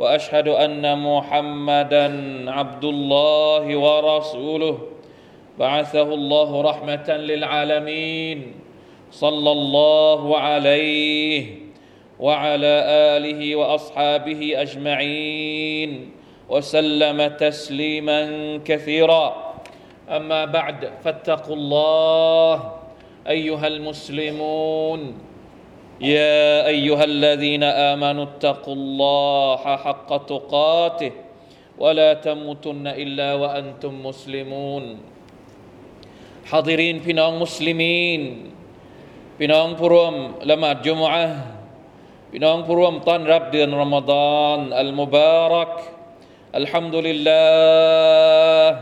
وأشهد أن محمدا عبد الله ورسوله. بعثه الله رحمة للعالمين. صلى الله عليه وعلى آله وأصحابه أجمعين. وسلم تسليما كثيرا. أما بعد فاتقوا الله أيها المسلمون. يا ايها الذين امنوا اتقوا الله حق تقاته ولا تموتن الا وانتم مسلمون حاضرين พี่น้องมุสลิมีนพี่น้องผู้ร่วมละหมาดจุมอะห์พี่น้องผู้ร่วมต้อนรับเดือนรอมฎอนอัลมุบารักอัลฮัมดุลิลลาห์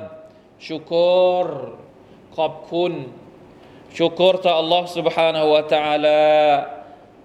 ชุกรขอบคุณชุกรต่อ Allah سبحانه และ تعالى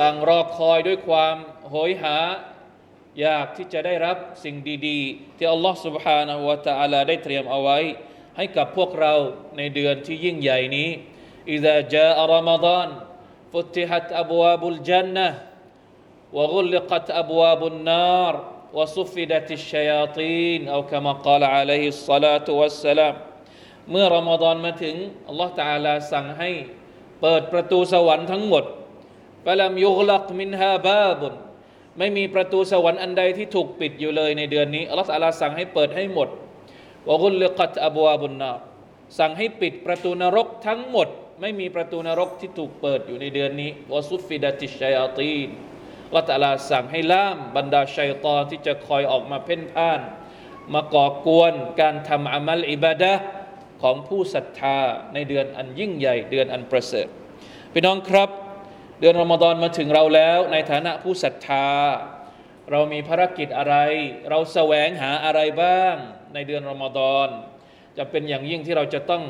ต่างรอคอยด้วยความโหยหา อยากที่จะได้รับสิ่งดีๆ ที่อัลลอฮฺ سبحانه และ تعالى ได้เตรียมเอาไว้ ให้กับพวกเราในเดือนที่ยิ่งใหญ่นี้ إذا جاء رمضان فتحت أبواب الجنة وغلقت أبواب النار وصفدت الشياطين أو كما قال عليه الصلاة والسلام เมื่อรอมฎอนมาถึงอัลลอฮฺ تعالى สั่งให้เปิดประตูสวรรค์ทั้งหมด วลัมยุกลักมินฮาบาบุนไม่มีประตูสวรรค์อันใดที่ถูกปิดอยู่เลยในเดือนนี้อัลลอฮฺอาลาสั่งให้เปิดให้หมดวะกุลเลกัตอบัวบุนนาสั่งให้ปิดประตูนรกทั้งหมด ไม่มีประตูนรกที่ถูกเปิดอยู่ในเดือนนี้วะซุฟิดาติชัยอตีนอัลลอฮฺอาลาสั่งให้ล่ามบรรดาชัยตอที่จะคอยออกมาเพ่นพ่าน มาก่อกวนการทำอามัลอิบาดะของผู้ศรัทธาในเดือนอันยิ่งใหญ่เดือนอันประเสริฐพี่น้องครับ เดือนรอมฎอนมาถึงเราแล้ว ในฐานะผู้ศรัทธา เรามีภารกิจอะไร เราแสวงหาอะไรบ้าง ในเดือนรอมฎอนจะเป็นอย่างยิ่งที่เราจะต้อง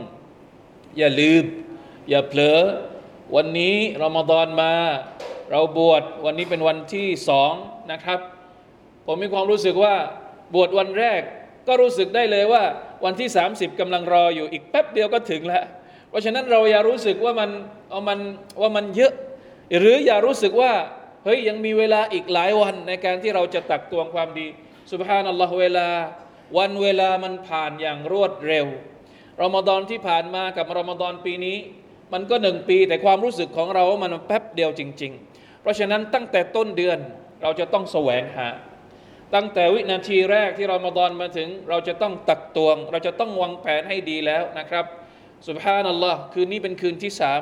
อย่าลืม อย่าเผลอ วันนี้รอมฎอนมา เราบวชวันนี้เป็นวันที่สองนะครับ ผมมีความรู้สึกว่าบวชวันแรกก็รู้สึกได้เลยว่าวันที่ 30กำลังรออยู่อีกแป๊บเดียวก็ถึงแล้ว เพราะฉะนั้นเราอย่ารู้สึกว่ามันเอามันว่ามันเยอะ หรืออย่ารู้สึกว่าเฮ้ยยังมีเวลาอีกหลายวันในการที่เราจะตักตวงความดีสุบฮานัลลอฮ์เวลา วันเวลามันผ่านอย่างรวดเร็วรอมฎอนที่ผ่านมากับรอมฎอนปีนี้ มันก็หนึ่งปีแต่ความรู้สึกของเราว่ามันแป๊บเดียวจริง ๆ เพราะฉะนั้นตั้งแต่ต้นเดือนเราจะต้องแสวงหา ตั้งแต่วินาทีแรกที่รามาดอนมาถึง เราจะต้องตักตวง เราจะต้องวางแผนให้ดีแล้วนะครับสุบฮานัลลอฮ์คืนนี้เป็นคืนที่สาม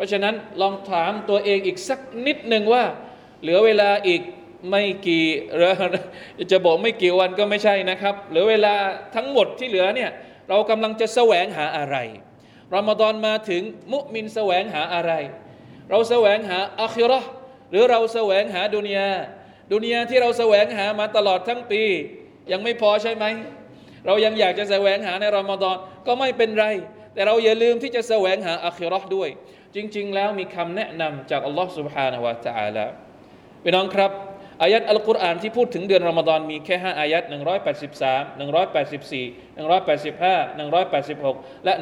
ราะฉะนั้นลองถามตัวเองอีกสักนิดหนึ่งว่า เหลือเวลาอีกไม่กี่จะบอกไม่กี่วันก็ไม่ใช่นะครับ เหลือเวลาทั้งหมดที่เหลือเนี่ยเรากำลังจะแสวงหาอะไรรอมฎอนมาถึงมุมินแสวงหาอะไร เราแสวงหาอัคิรอหรือเราแสวงหาดุนยาดุนยาที่เราแสวงหามาตลอดทั้งปี ยังไม่พอใช่ไหม เรายังอยากจะแสวงหาในรอมฎอนก็ไม่เป็นไร แต่เราอย่าลืมที่จะแสวงหาอัคิรอด้วย จริง ๆ แล้วมีคำแนะนำจากอัลลอฮ์ سبحانه และ تعالى พี่น้องครับ อายัดอัลกุรอานที่พูดถึงเดือนรอมฎอนมีแค่5อายัด183 184 185 186 และ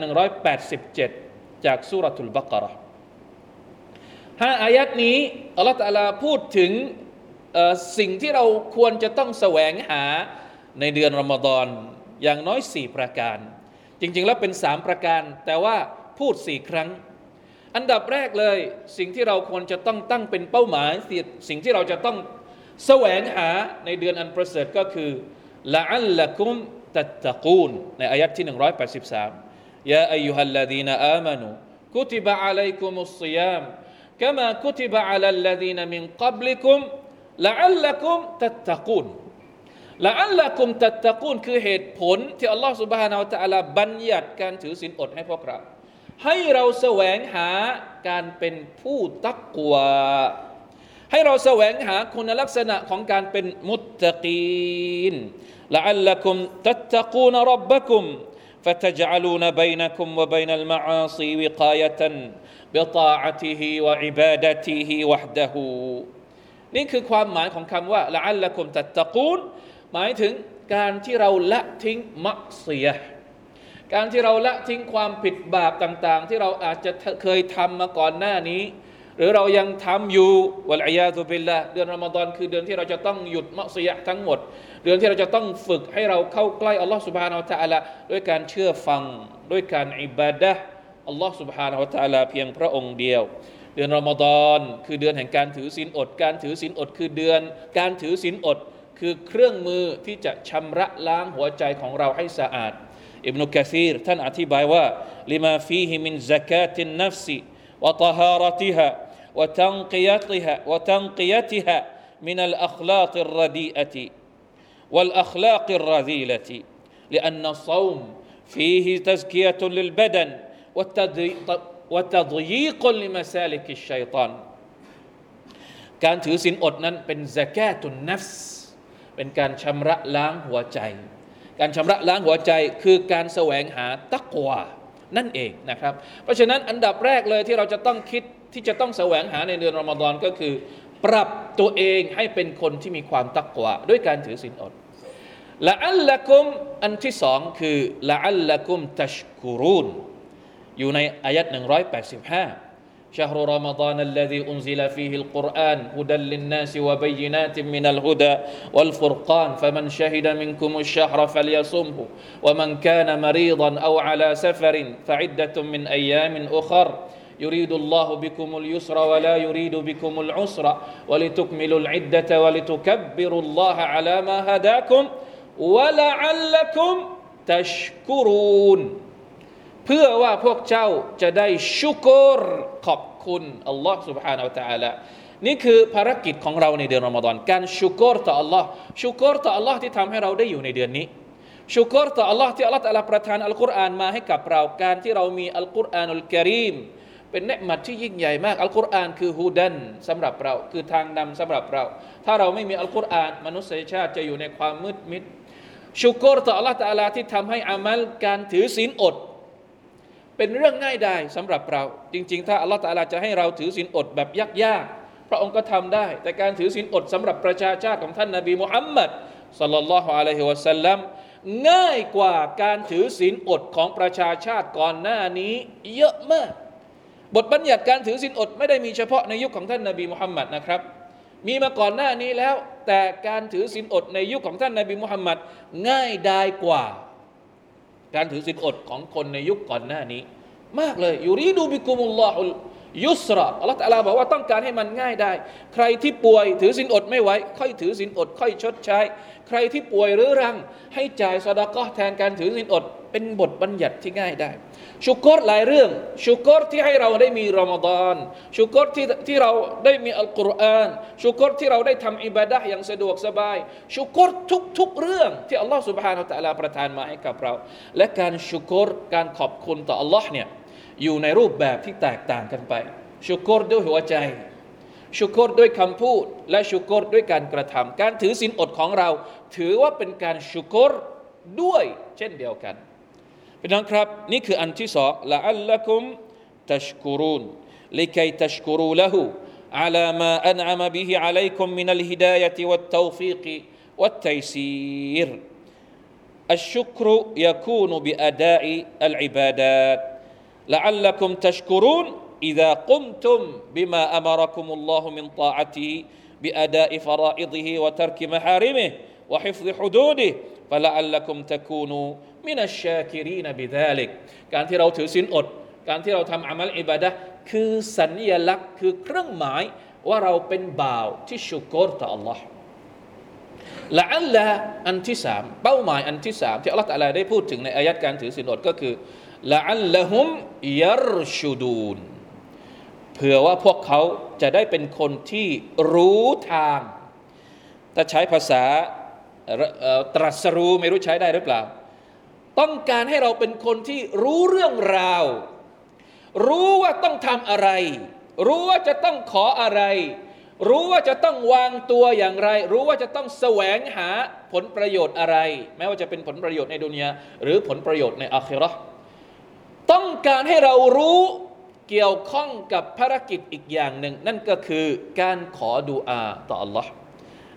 187 จากสุรทูลบักระห้าอายัดนี้อัลลอฮฺตะลาพูดถึงสิ่งที่เราควรจะต้องแสวงหาในเดือนรอมฎอนอย่างน้อยสี่ประการ จริง ๆ แล้วเป็นสามประการ แต่ว่าพูดสี่ครั้ง อันดับแรกเลยสิ่งที่เราควรจะต้องตั้งเป็นเป้าหมาย สิ่งที่เราจะต้องแสวงหาในเดือนอันประเสริฐก็คือ ละอัลละกุมตัตตะกูนในอายัดที่ 183ยาอายุฮัลลดีนอามานูกุติบะอะลัยกุมุสซิยาม كما كتب على الذين من قبلكم لعلكم تتقون ละอัลละกุมตัตตะกูนคือเหตุผลที่อัลลอฮฺสุบฮานาอัลตะลาบัญญัติการถือศีลอดให้พวกเรา ให้เราแสวงหาการเป็นผู้ตักวาให้เราแสวงหาคุณลักษณะของการเป็นมุตตะกีนละอัลละกุมตัตตะกูนรับบักุม فتجعلون بينكم وبين المعاصي وقاية بطاعته وعبادته وحده นี่คือความหมายของคำว่าละอัลละกุมตัตตะกูนหมายถึงการที่เราละทิ้งมักเสีย การที่เราละทิ้งความผิดบาปต่างๆ ที่เราอาจจะเคยทำมาก่อนหน้านี้ หรือเรายังทำอยู่วะลัยยาตุบิลละเดือนรอมฎอนคือเดือนที่เราจะต้องหยุดมักเสียทั้งหมด เดือนที่เราจะต้องฝึกให้เราเข้าใกล้อัลลอฮฺสุบฮานาอัลตะละด้วยการเชื่อฟังด้วยการอิบาดะอัลลอฮฺสุบฮานาอัลตะละเพียงพระองค์เดียว เดือนรอมฎอนคือเดือนแห่งการถือศีลอด การถือศีลอดคือเดือน การถือศีลอด คือเครื่องมือที่จะชำระล้างหัวใจของเราให้สะอาด อิบนุกะซีรท่านอธิบายว่าลิมาฟีฮิมินซากาตินนัฟซีวะตฮารติฮะ وتنقيتها وتنقيتها من الأخلاق الرديئة والأخلاق الرذيلة لأن الصوم فيه تزكية للبدن وتضييق لمسالك الشيطان การถือศีลอดนั้นเป็นซากาตุนนัฟส์เป็นการชำระล้างหัวใจ การชำระล้างหัวใจคือการแสวงหาตักวานั่นเองนะครับ เพราะฉะนั้นอันดับแรกเลยที่เราจะต้องคิดที่จะต้องแสวงหาในเดือนรอมฎอนก็คือ ปรับตัวเองให้เป็นคนที่มีความตักวาด้วยการถือศีลอดละอัลละกุมอันที่สองคือละอัลละกุมตัชกุรุนอยู่ในอายัด185 شهر رمضان الذي أنزل فيه القرآن هدى للناس وبينات من الهدى والفرقان. فمن شهد منكم الشهر فليصمه ومن كان مريضا أو على سفر فعدة من أيام أخر. يريد الله بكم اليسر ولا يريد بكم العسر ولتكملوا العدة ولتكبروا الله على ما هداكم ولعلكم تشكرون. เพื่อว่าพวกเจ้าจะได้ชุกรขอบคุณอัลลอฮ์ سبحانه และ تعالى นี่คือภารกิจของเราในเดือนรอมฎอนการชุกรต่ออัลลอฮ์ชุกรต่ออัลลอฮ์ที่ทำให้เราได้อยู่ในเดือนนี้ชุกรต่ออัลลอฮ์ที่อัลลอฮ์ตะลาประทานอัลกุรอานมาให้กับเราการที่เรามีอัลกุรอานุลกิริมเป็นเนืมัดที่ยิ่งใหญ่มากอัลกุรอานคือฮูดันสำหรับเราคือทางนำสำหรับเรา ถ้าเราไม่มีอัลกุรอานมนุษยชาติจะอยู่ในความมืดมิดชุกรต่ออัลลอฮ์ตะลาที่ทำให้อามัลการถือศีลอด เป็นเรื่องง่ายดายสำหรับเรา จริง ๆ ถ้าอัลลอฮฺตาลาจะให้เราถือศีลอดแบบยากๆพระองค์ก็ทำได้ แต่การถือศีลอดสำหรับประชาชาติของท่านนาบีมุฮัมมัดสัลลัลลอฮุอะลัยฮิวะสัลลัมง่ายกว่าการถือศีลอดของประชาชาติก่อนหน้านี้เยอะมาก บทบัญญัติการถือศีลอดไม่ได้มีเฉพาะในยุคของท่านนาบีมุฮัมมัดนะครับ มีมาก่อนหน้านี้แล้ว แต่การถือศีลอดในยุคของท่านนาบีมุฮัมมัดง่ายดายกว่า การถือศีลอดของคนในยุคก่อนหน้านี้ มากเลยอยู่รีดูบิกุมุลลอฮุ ยุสระอัลลอฮฺตะลาบอกว่าต้องการให้มันง่ายได้ ใครที่ป่วยถือศีลอดไม่ไหวค่อยถือศีลอด ค่อยชดใช้ ใครที่ป่วยหรือรัง ให้จ่ายสดาก็แทนการถือศีลอด เป็นบทบัญญัติที่ง่ายได้ ชุกรหลายเรื่อง ชุกรที่ให้เราได้มีรอมฎอนชุกรที่ที่เราได้มีอัลกุรอานชุกรที่เราได้ทำอิบาดะอย่างสะดวกสบาย ชุกรทุกทุกเรื่องที่อัลลอฮฺสุบฮานาอัลลอฮฺประทานมาให้กับเรา และการชุกรการขอบคุณต่ออัลลอฮ์เนี่ย อยู่ในรูปแบบที่แตกต่างกันไปชุกรด้วยหัวใจชุกรด้วยคำพูด และชุกรด้วยการกระทำการถือศีลอดของเรา ถือว่าเป็นการชุกรด้วยเช่นเดียวกันพี่น้องครับนี่คืออันที่สองละอัลละกุมตัชกุรุน لكي تشكروا له على ما أنعم به عليكم من الهداية والتوفيق والتيسير الشكر يكون بأداء العبادات لعلكم تشكرون إذا قمتم بما أمركم الله من طاعته بأداء فرائضه وترك محارمه وحفظ حدوده فلعلكم تكونوا มินัชชาคิรีนบิดาลิกการที่เราถือศีลอด การที่เราทำอามัลอิบาดะคือสัญลักษณ์คือเครื่องหมายว่าเราเป็นบ่าวที่ชุกรต่อ Allah ละอัลละอันที่สามเป้าหมายอันที่สามที่อัลลอฮฺตะลาได้พูดถึงในอายัดการถือศีลอดก็คือ ละอัลละฮุมยัรชูดูนเผื่อว่าพวกเขาจะได้เป็นคนที่รู้ทาง ถ้าใช้ภาษาตรัสรู้ไม่รู้ใช้ได้หรือเปล่า ต้องการให้เราเป็นคนที่รู้เรื่องราว รู้ว่าต้องทำอะไร รู้ว่าจะต้องขออะไร รู้ว่าจะต้องวางตัวอย่างไร รู้ว่าจะต้องแสวงหาผลประโยชน์อะไร แม้ว่าจะเป็นผลประโยชน์ในดุนยาหรือผลประโยชน์ในอาคิรอ ต้องการให้เรารู้เกี่ยวข้องกับภารกิจอีกอย่างหนึ่ง นั่นก็คือการขอดุอาต่อ Allah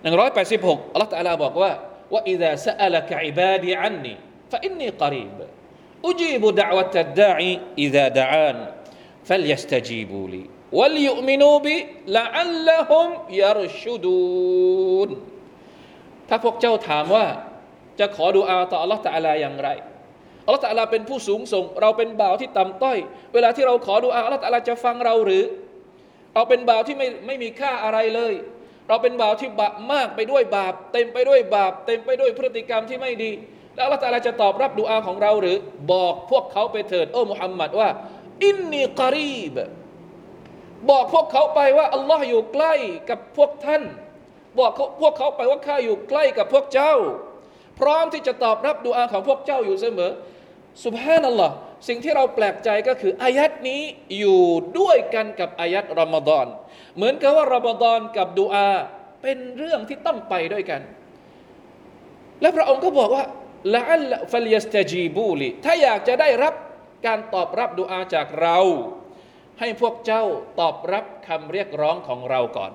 186อัลลอฮฺตะลาบอกว่าว่าอิดะ سألك عبادي عني فإني قريب أجيب دعوة الداعي إذا دعان فليستجيبوا لي وليؤمنوا بي لعلهم يرشدون ถ้าพวกเจ้าถามว่าจะขอดุอาต่อ Allah ตะลาอย่างไร อัลลอฮฺตะลาเป็นผู้สูงส่ง เราเป็นบ่าวที่ต่ำต้อย เวลาที่เราขอดุอาอัลลอฮฺตะลาจะฟังเราหรือ เราเป็นบ่าวที่ไม่ไม่มีค่าอะไรเลย เราเป็นบ่าวที่บาปมากไปด้วยบาป เต็มไปด้วยบาป เต็มไปด้วยพฤติกรรมที่ไม่ดี แล้วอัลลอฮฺจะตอบรับดุอาของเราหรือ บอกพวกเขาไปเถิดโอ้มุฮัมมัดว่า อินนีกรีบบอกพวกเขาไปว่าอัลลอฮ์อยู่ใกล้กับพวกท่าน บอกพวกเขาไปว่าข้าอยู่ใกล้กับพวกเจ้า พร้อมที่จะตอบรับดุอาของพวกเจ้าอยู่เสมอ สุบฮานัลลอฮ์สิ่งที่เราแปลกใจก็คืออายัดนี้อยู่ด้วยกันกับอายัดรอมฎอน เหมือนกับว่ารอมฎอนกับดูอาเป็นเรื่องที่ต้องไปด้วยกัน และพระองค์ก็บอกว่าละอัลฟัลยสตจีบูลีถ้าอยากจะได้รับการตอบรับดูอาจากเรา ให้พวกเจ้าตอบรับคำเรียกร้องของเราก่อน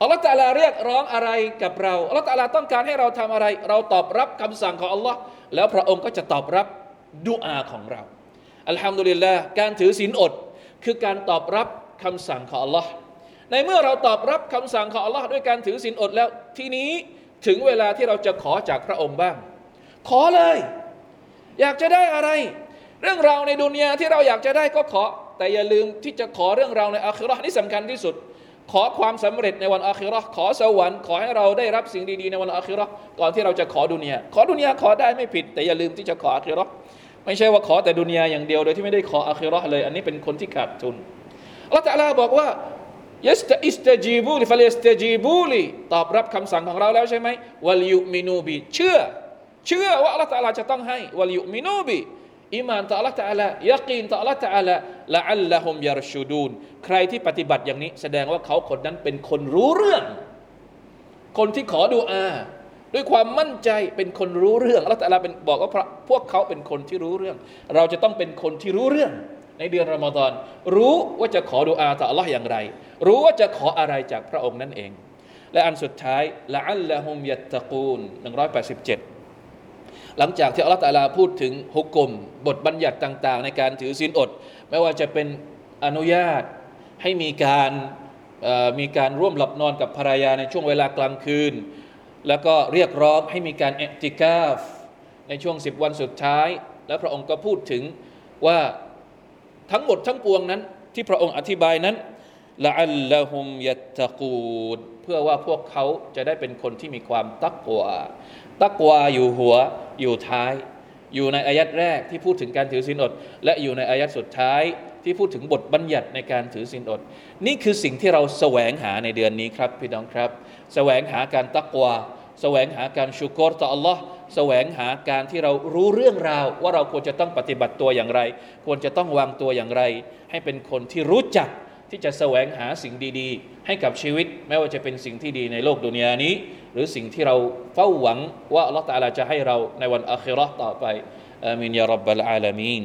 อัลลอฮฺตะลาเรียกร้องอะไรกับเราอัลลอฮฺตะลาต้องการให้เราทำอะไร เราตอบรับคำสั่งของอัลลอฮ์แล้วพระองค์ก็จะตอบรับ ดุอาของเรา อัลฮัมดุลิลลาห์การถือศีลอด คือการตอบรับคำสั่งของ Allah ในเมื่อเราตอบรับคำสั่งของ Allah ด้วยการถือศีลอดแล้ว ทีนี้ถึงเวลาที่เราจะขอจากพระองค์บ้าง ขอเลย อยากจะได้อะไร เรื่องราวในดุนยาที่เราอยากจะได้ก็ขอ แต่อย่าลืมที่จะขอเรื่องราวในอาคิรอนี่สำคัญที่สุด ขอความสำเร็จในวันอาคิรอขอสวรรค์ขอให้เราได้รับสิ่งดีๆในวันอาคิรอก่อนที่เราจะขอดุนยาขอดุนยาขอได้ไม่ผิด แต่อย่าลืมที่จะขออาคิรอ ไม่ใช่ว่าขอแต่ดุนยาอย่างเดียวโดยที่ไม่ได้ขออาคิรอเลย อันนี้เป็นคนที่ขาดทุนอัลตะลาบอกว่ายัสตอิสตจีบูลิฟัลยัสตจีบูลิตอบรับคำสั่งของเราแล้วใช่ไหมوليؤمنوا بيเชื่อ เชื่อว่าอัลลอฮฺตะอาลาจะต้องให้وليؤمنوا بيอิมานต่ออัลลอฮฺตะอาลายะกีนต่ออัลลอฮฺตะลาละอัลละฮุมยารชูดูนใครที่ปฏิบัติอย่างนี้ แสดงว่าเขาคนนั้นเป็นคนรู้เรื่อง คนที่ขอดูอา ด้วยความมั่นใจเป็นคนรู้เรื่องแล้วแต่เราเป็นบอกว่าพวกเขาเป็นคนที่รู้เรื่อง เราจะต้องเป็นคนที่รู้เรื่อง ในเดือนรอมฎอนรู้ว่าจะขอดุอาต่อ Allah อย่างไร รู้ว่าจะขออะไรจากพระองค์นั่นเอง และอันสุดท้ายละอัลละฮุมยัตตะกูล187 หลังจากที่อัลลอฮฺตาลาพูดถึงฮุกกลมบทบัญญัติต่าง ๆ ในการถือศีลอด ไม่ว่าจะเป็นอนุญาตให้มีการมีการร่วมหลับนอนกับภรรยาในช่วงเวลากลางคืน แล้วก็เรียกร้องให้มีการเอติกาฟในช่วงสิบวันสุดท้าย แล้วพระองค์ก็พูดถึงว่าทั้งหมดทั้งปวงนั้น ที่พระองค์อธิบายนั้นละอัลละฮุมยัตะกูดเพื่อว่าพวกเขาจะได้เป็นคนที่มีความตักวาตักวาอยู่หัวอยู่ท้าย อยู่ในอายัดแรกที่พูดถึงการถือศีลอด และอยู่ในอายัดสุดท้าย ที่พูดถึงบทบัญญัติในการถือศีลอด นี่คือสิ่งที่เราแสวงหาในเดือนนี้ครับพี่น้องครับ แสวงหาการตักวาแสวงหาการชุกรต่อ Allah แสวงหาการที่เรารู้เรื่องราว ว่าเราควรจะต้องปฏิบัติตัวอย่างไร ควรจะต้องวางตัวอย่างไร ให้เป็นคนที่รู้จักที่จะแสวงหาสิ่งดีๆ ให้กับชีวิต ไม่ว่าจะเป็นสิ่งที่ดีในโลกดุนยานี้ หรือสิ่งที่เราเฝ้าหวังว่าอัลลอฮฺตาลาจะให้เราในวันอัคราต่อไปอามินยารับบัลอาลามีน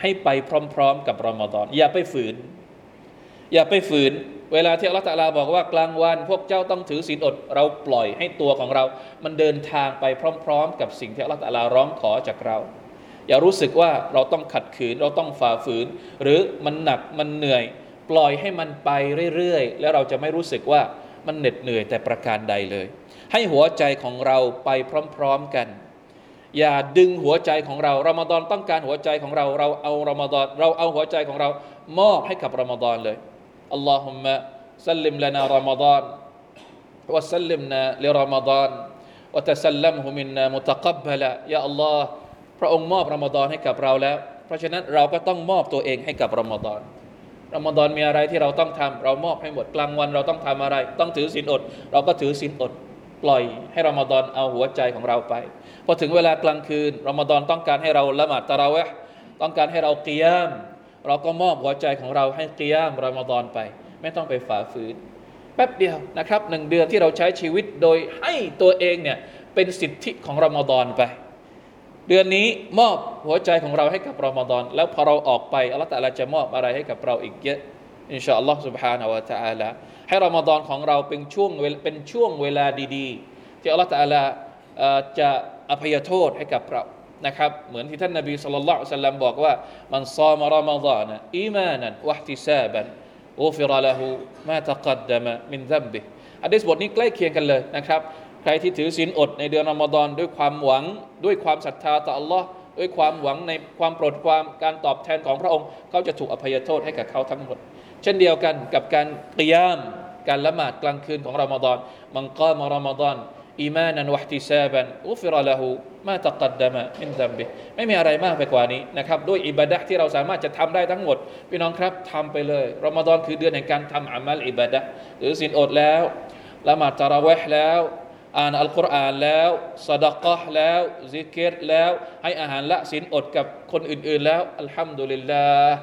ให้ไปพร้อม ๆ กับรอมฎอนอย่าไปฝืน อย่าไปฝืน เวลาที่อัลลอฮฺตะอาลาบอกว่ากลางวันพวกเจ้าต้องถือศีลอด เราปล่อยให้ตัวของเรา มันเดินทางไปพร้อม ๆ กับสิ่งที่อัลลอฮฺตะอาลาร้องขอจากเรา อย่ารู้สึกว่าเราต้องขัดขืนเราต้องฝ่าฝืน หรือมันหนักมันเหนื่อย ปล่อยให้มันไปเรื่อยๆแล้วเราจะไม่รู้สึกว่ามันเหน็ดเหนื่อยแต่ประการใดเลย ให้หัวใจของเราไปพร้อม ๆ กัน อย่าดึงหัวใจของเรารอมฎอนต้องการหัวใจของเรา เราเอารอมฎอนเราเอาหัวใจของเรา มอบให้กับรอมฎอนเลยอัลลอฮุมะสัลลิมลานารอมฎอนวะสัลลิมนาลิรอมฎอนวะตะสัลลัมฮุมินนามุตะกับบะละยาอัลลอฮ์พระองค์มอบรอมฎอนให้กับเราแล้ว เพราะฉะนั้นเราก็ต้องมอบตัวเองให้กับรอมฎอนรอมฎอนมีอะไรที่เราต้องทำเรามอบให้หมดกลางวันเราต้องทำอะไร ต้องถือศีลอด เราก็ถือศีลอด ปล่อยให้รอมฎอนเอาหัวใจของเราไปพอถึงเวลากลางคืนรอมฎอนต้องการให้เราละหมาดตะเราะต้องการให้เราเกียม เราก็มอบหัวใจของเราให้เกียมรอมฎอนไป ไม่ต้องไปฝ่าฝืนแป๊บเดียวนะครับหนึ่งเดือนที่เราใช้ชีวิตโดยให้ตัวเองเนี่ยเป็นสิทธิของรอมฎอนไป เดือนนี้มอบหัวใจของเราให้กับรอมฎอนแล้วพอเราออกไปอัลลอฮฺตะอาลจะมอบอะไรให้กับเราอีกเยอะ อินชาอัลลอฮฺ سبحانه และ تعالى ให้รอมฎอนของเราเป็นช่วงเป็นช่วงเวลาดีๆ ที่อัลลอฮฺตะอาลาจะอภัยโทษให้กับเรานะครับเหมือนที่ท่านนบีสุลต่านสัลลัมบอกว่ามันซามรอมฎานอีมานันวะห์ติซาบันอูฟิรละหูมาตะกัดดมะมินซัมบิอะดีษบทนี้ใกล้เคียงกันเลยนะครับใครที่ถือศีลอดในเดือนรอมฎอนด้วยความหวังด้วยความศรัทธาต่อ Allah ด้วยความหวังในความโปรดความการตอบแทนของพระองค์ เขาจะถูกอภัยโทษให้กับเขาทั้งหมด เช่นเดียวกันกับการกิยาม การละหมาดกลางคืนของรอมฎอนมันกามรอมฎอนอีมานันวะติซาบันอุฟิรละหูมาตะกัดดมะมินซัมบิไม่มีอะไรมากไปกว่านี้นะครับด้วยอิบาดะที่เราสามารถจะทำได้ทั้งหมด พี่น้องครับทำไปเลยรอมฎอนคือเดือนแห่งการทำอามัลอิบาดะหรือสินอดแล้วละหมาดตะราะเวห์แล้วอ่านอัลกุรอานแล้วสดกะแล้วซิกเกตแล้ว ให้อาหารละสินอดกับคนอื่น ๆ แล้วอัลฮัมดุลิลลาห์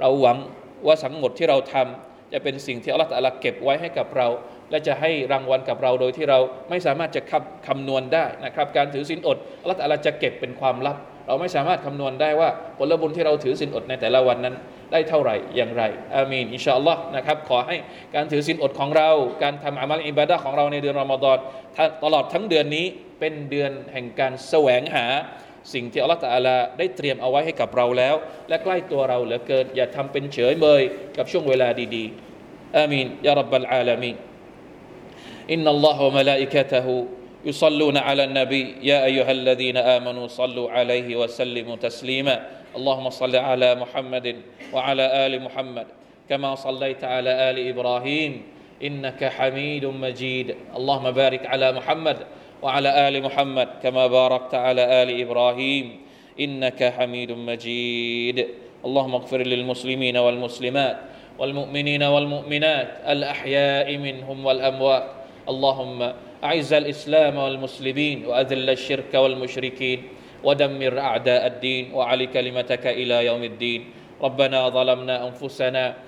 เราหวัง ว่าทั้งหมดที่เราทำจะเป็นสิ่งที่อัลลอฮฺตะลาเก็บไว้ให้กับเรา และจะให้รางวัลกับเราโดยที่เราไม่สามารถจะคำคำนวณได้นะครับ การถือสินอดอัลลอฮฺตะลาจะเก็บเป็นความลับ เราไม่สามารถคำนวณได้ว่าผลบุญที่เราถือสินอดในแต่ละวันนั้นได้เท่าไหร่อย่างไรอามีนอินชาอัลลอฮ์นะครับขอให้การถือสินอดของเรา การทำอามัลอิบาดะของเราในเดือนรอมฎอนตลอดทั้งเดือนนี้เป็นเดือนแห่งการแสวงหา สิ่งที่อัลลอฮฺตะอาลาได้เตรียมเอาไว้ให้กับเราแล้ว และใกล้ตัวเราเหลือเกินอย่าทำเป็นเฉยเมยกับช่วงเวลาดีๆอามีนยารับบัลอาลามีนอินนัลลอฮฺวะมะลาอิกะตะฮู يصلون على النبي يا أيها الذين آمنوا صلوا عليه وسلموا تسليما اللهم صل على محمد وعلى آل محمد كما صليت على آل إبراهيم إنك حميد مجيد اللهم بارك على محمد وعلى آل محمد كما باركت على آل إبراهيم إنك حميد مجيد. اللهم اغفر للمسلمين والمسلمات والمؤمنين والمؤمنات الأحياء منهم والأموات. اللهم أعز الإسلام والمسلمين وأذل الشرك والمشركين ودمر أعداء الدين وعلي كلمتك إلى يوم الدين. ربنا ظلمنا أنفسنا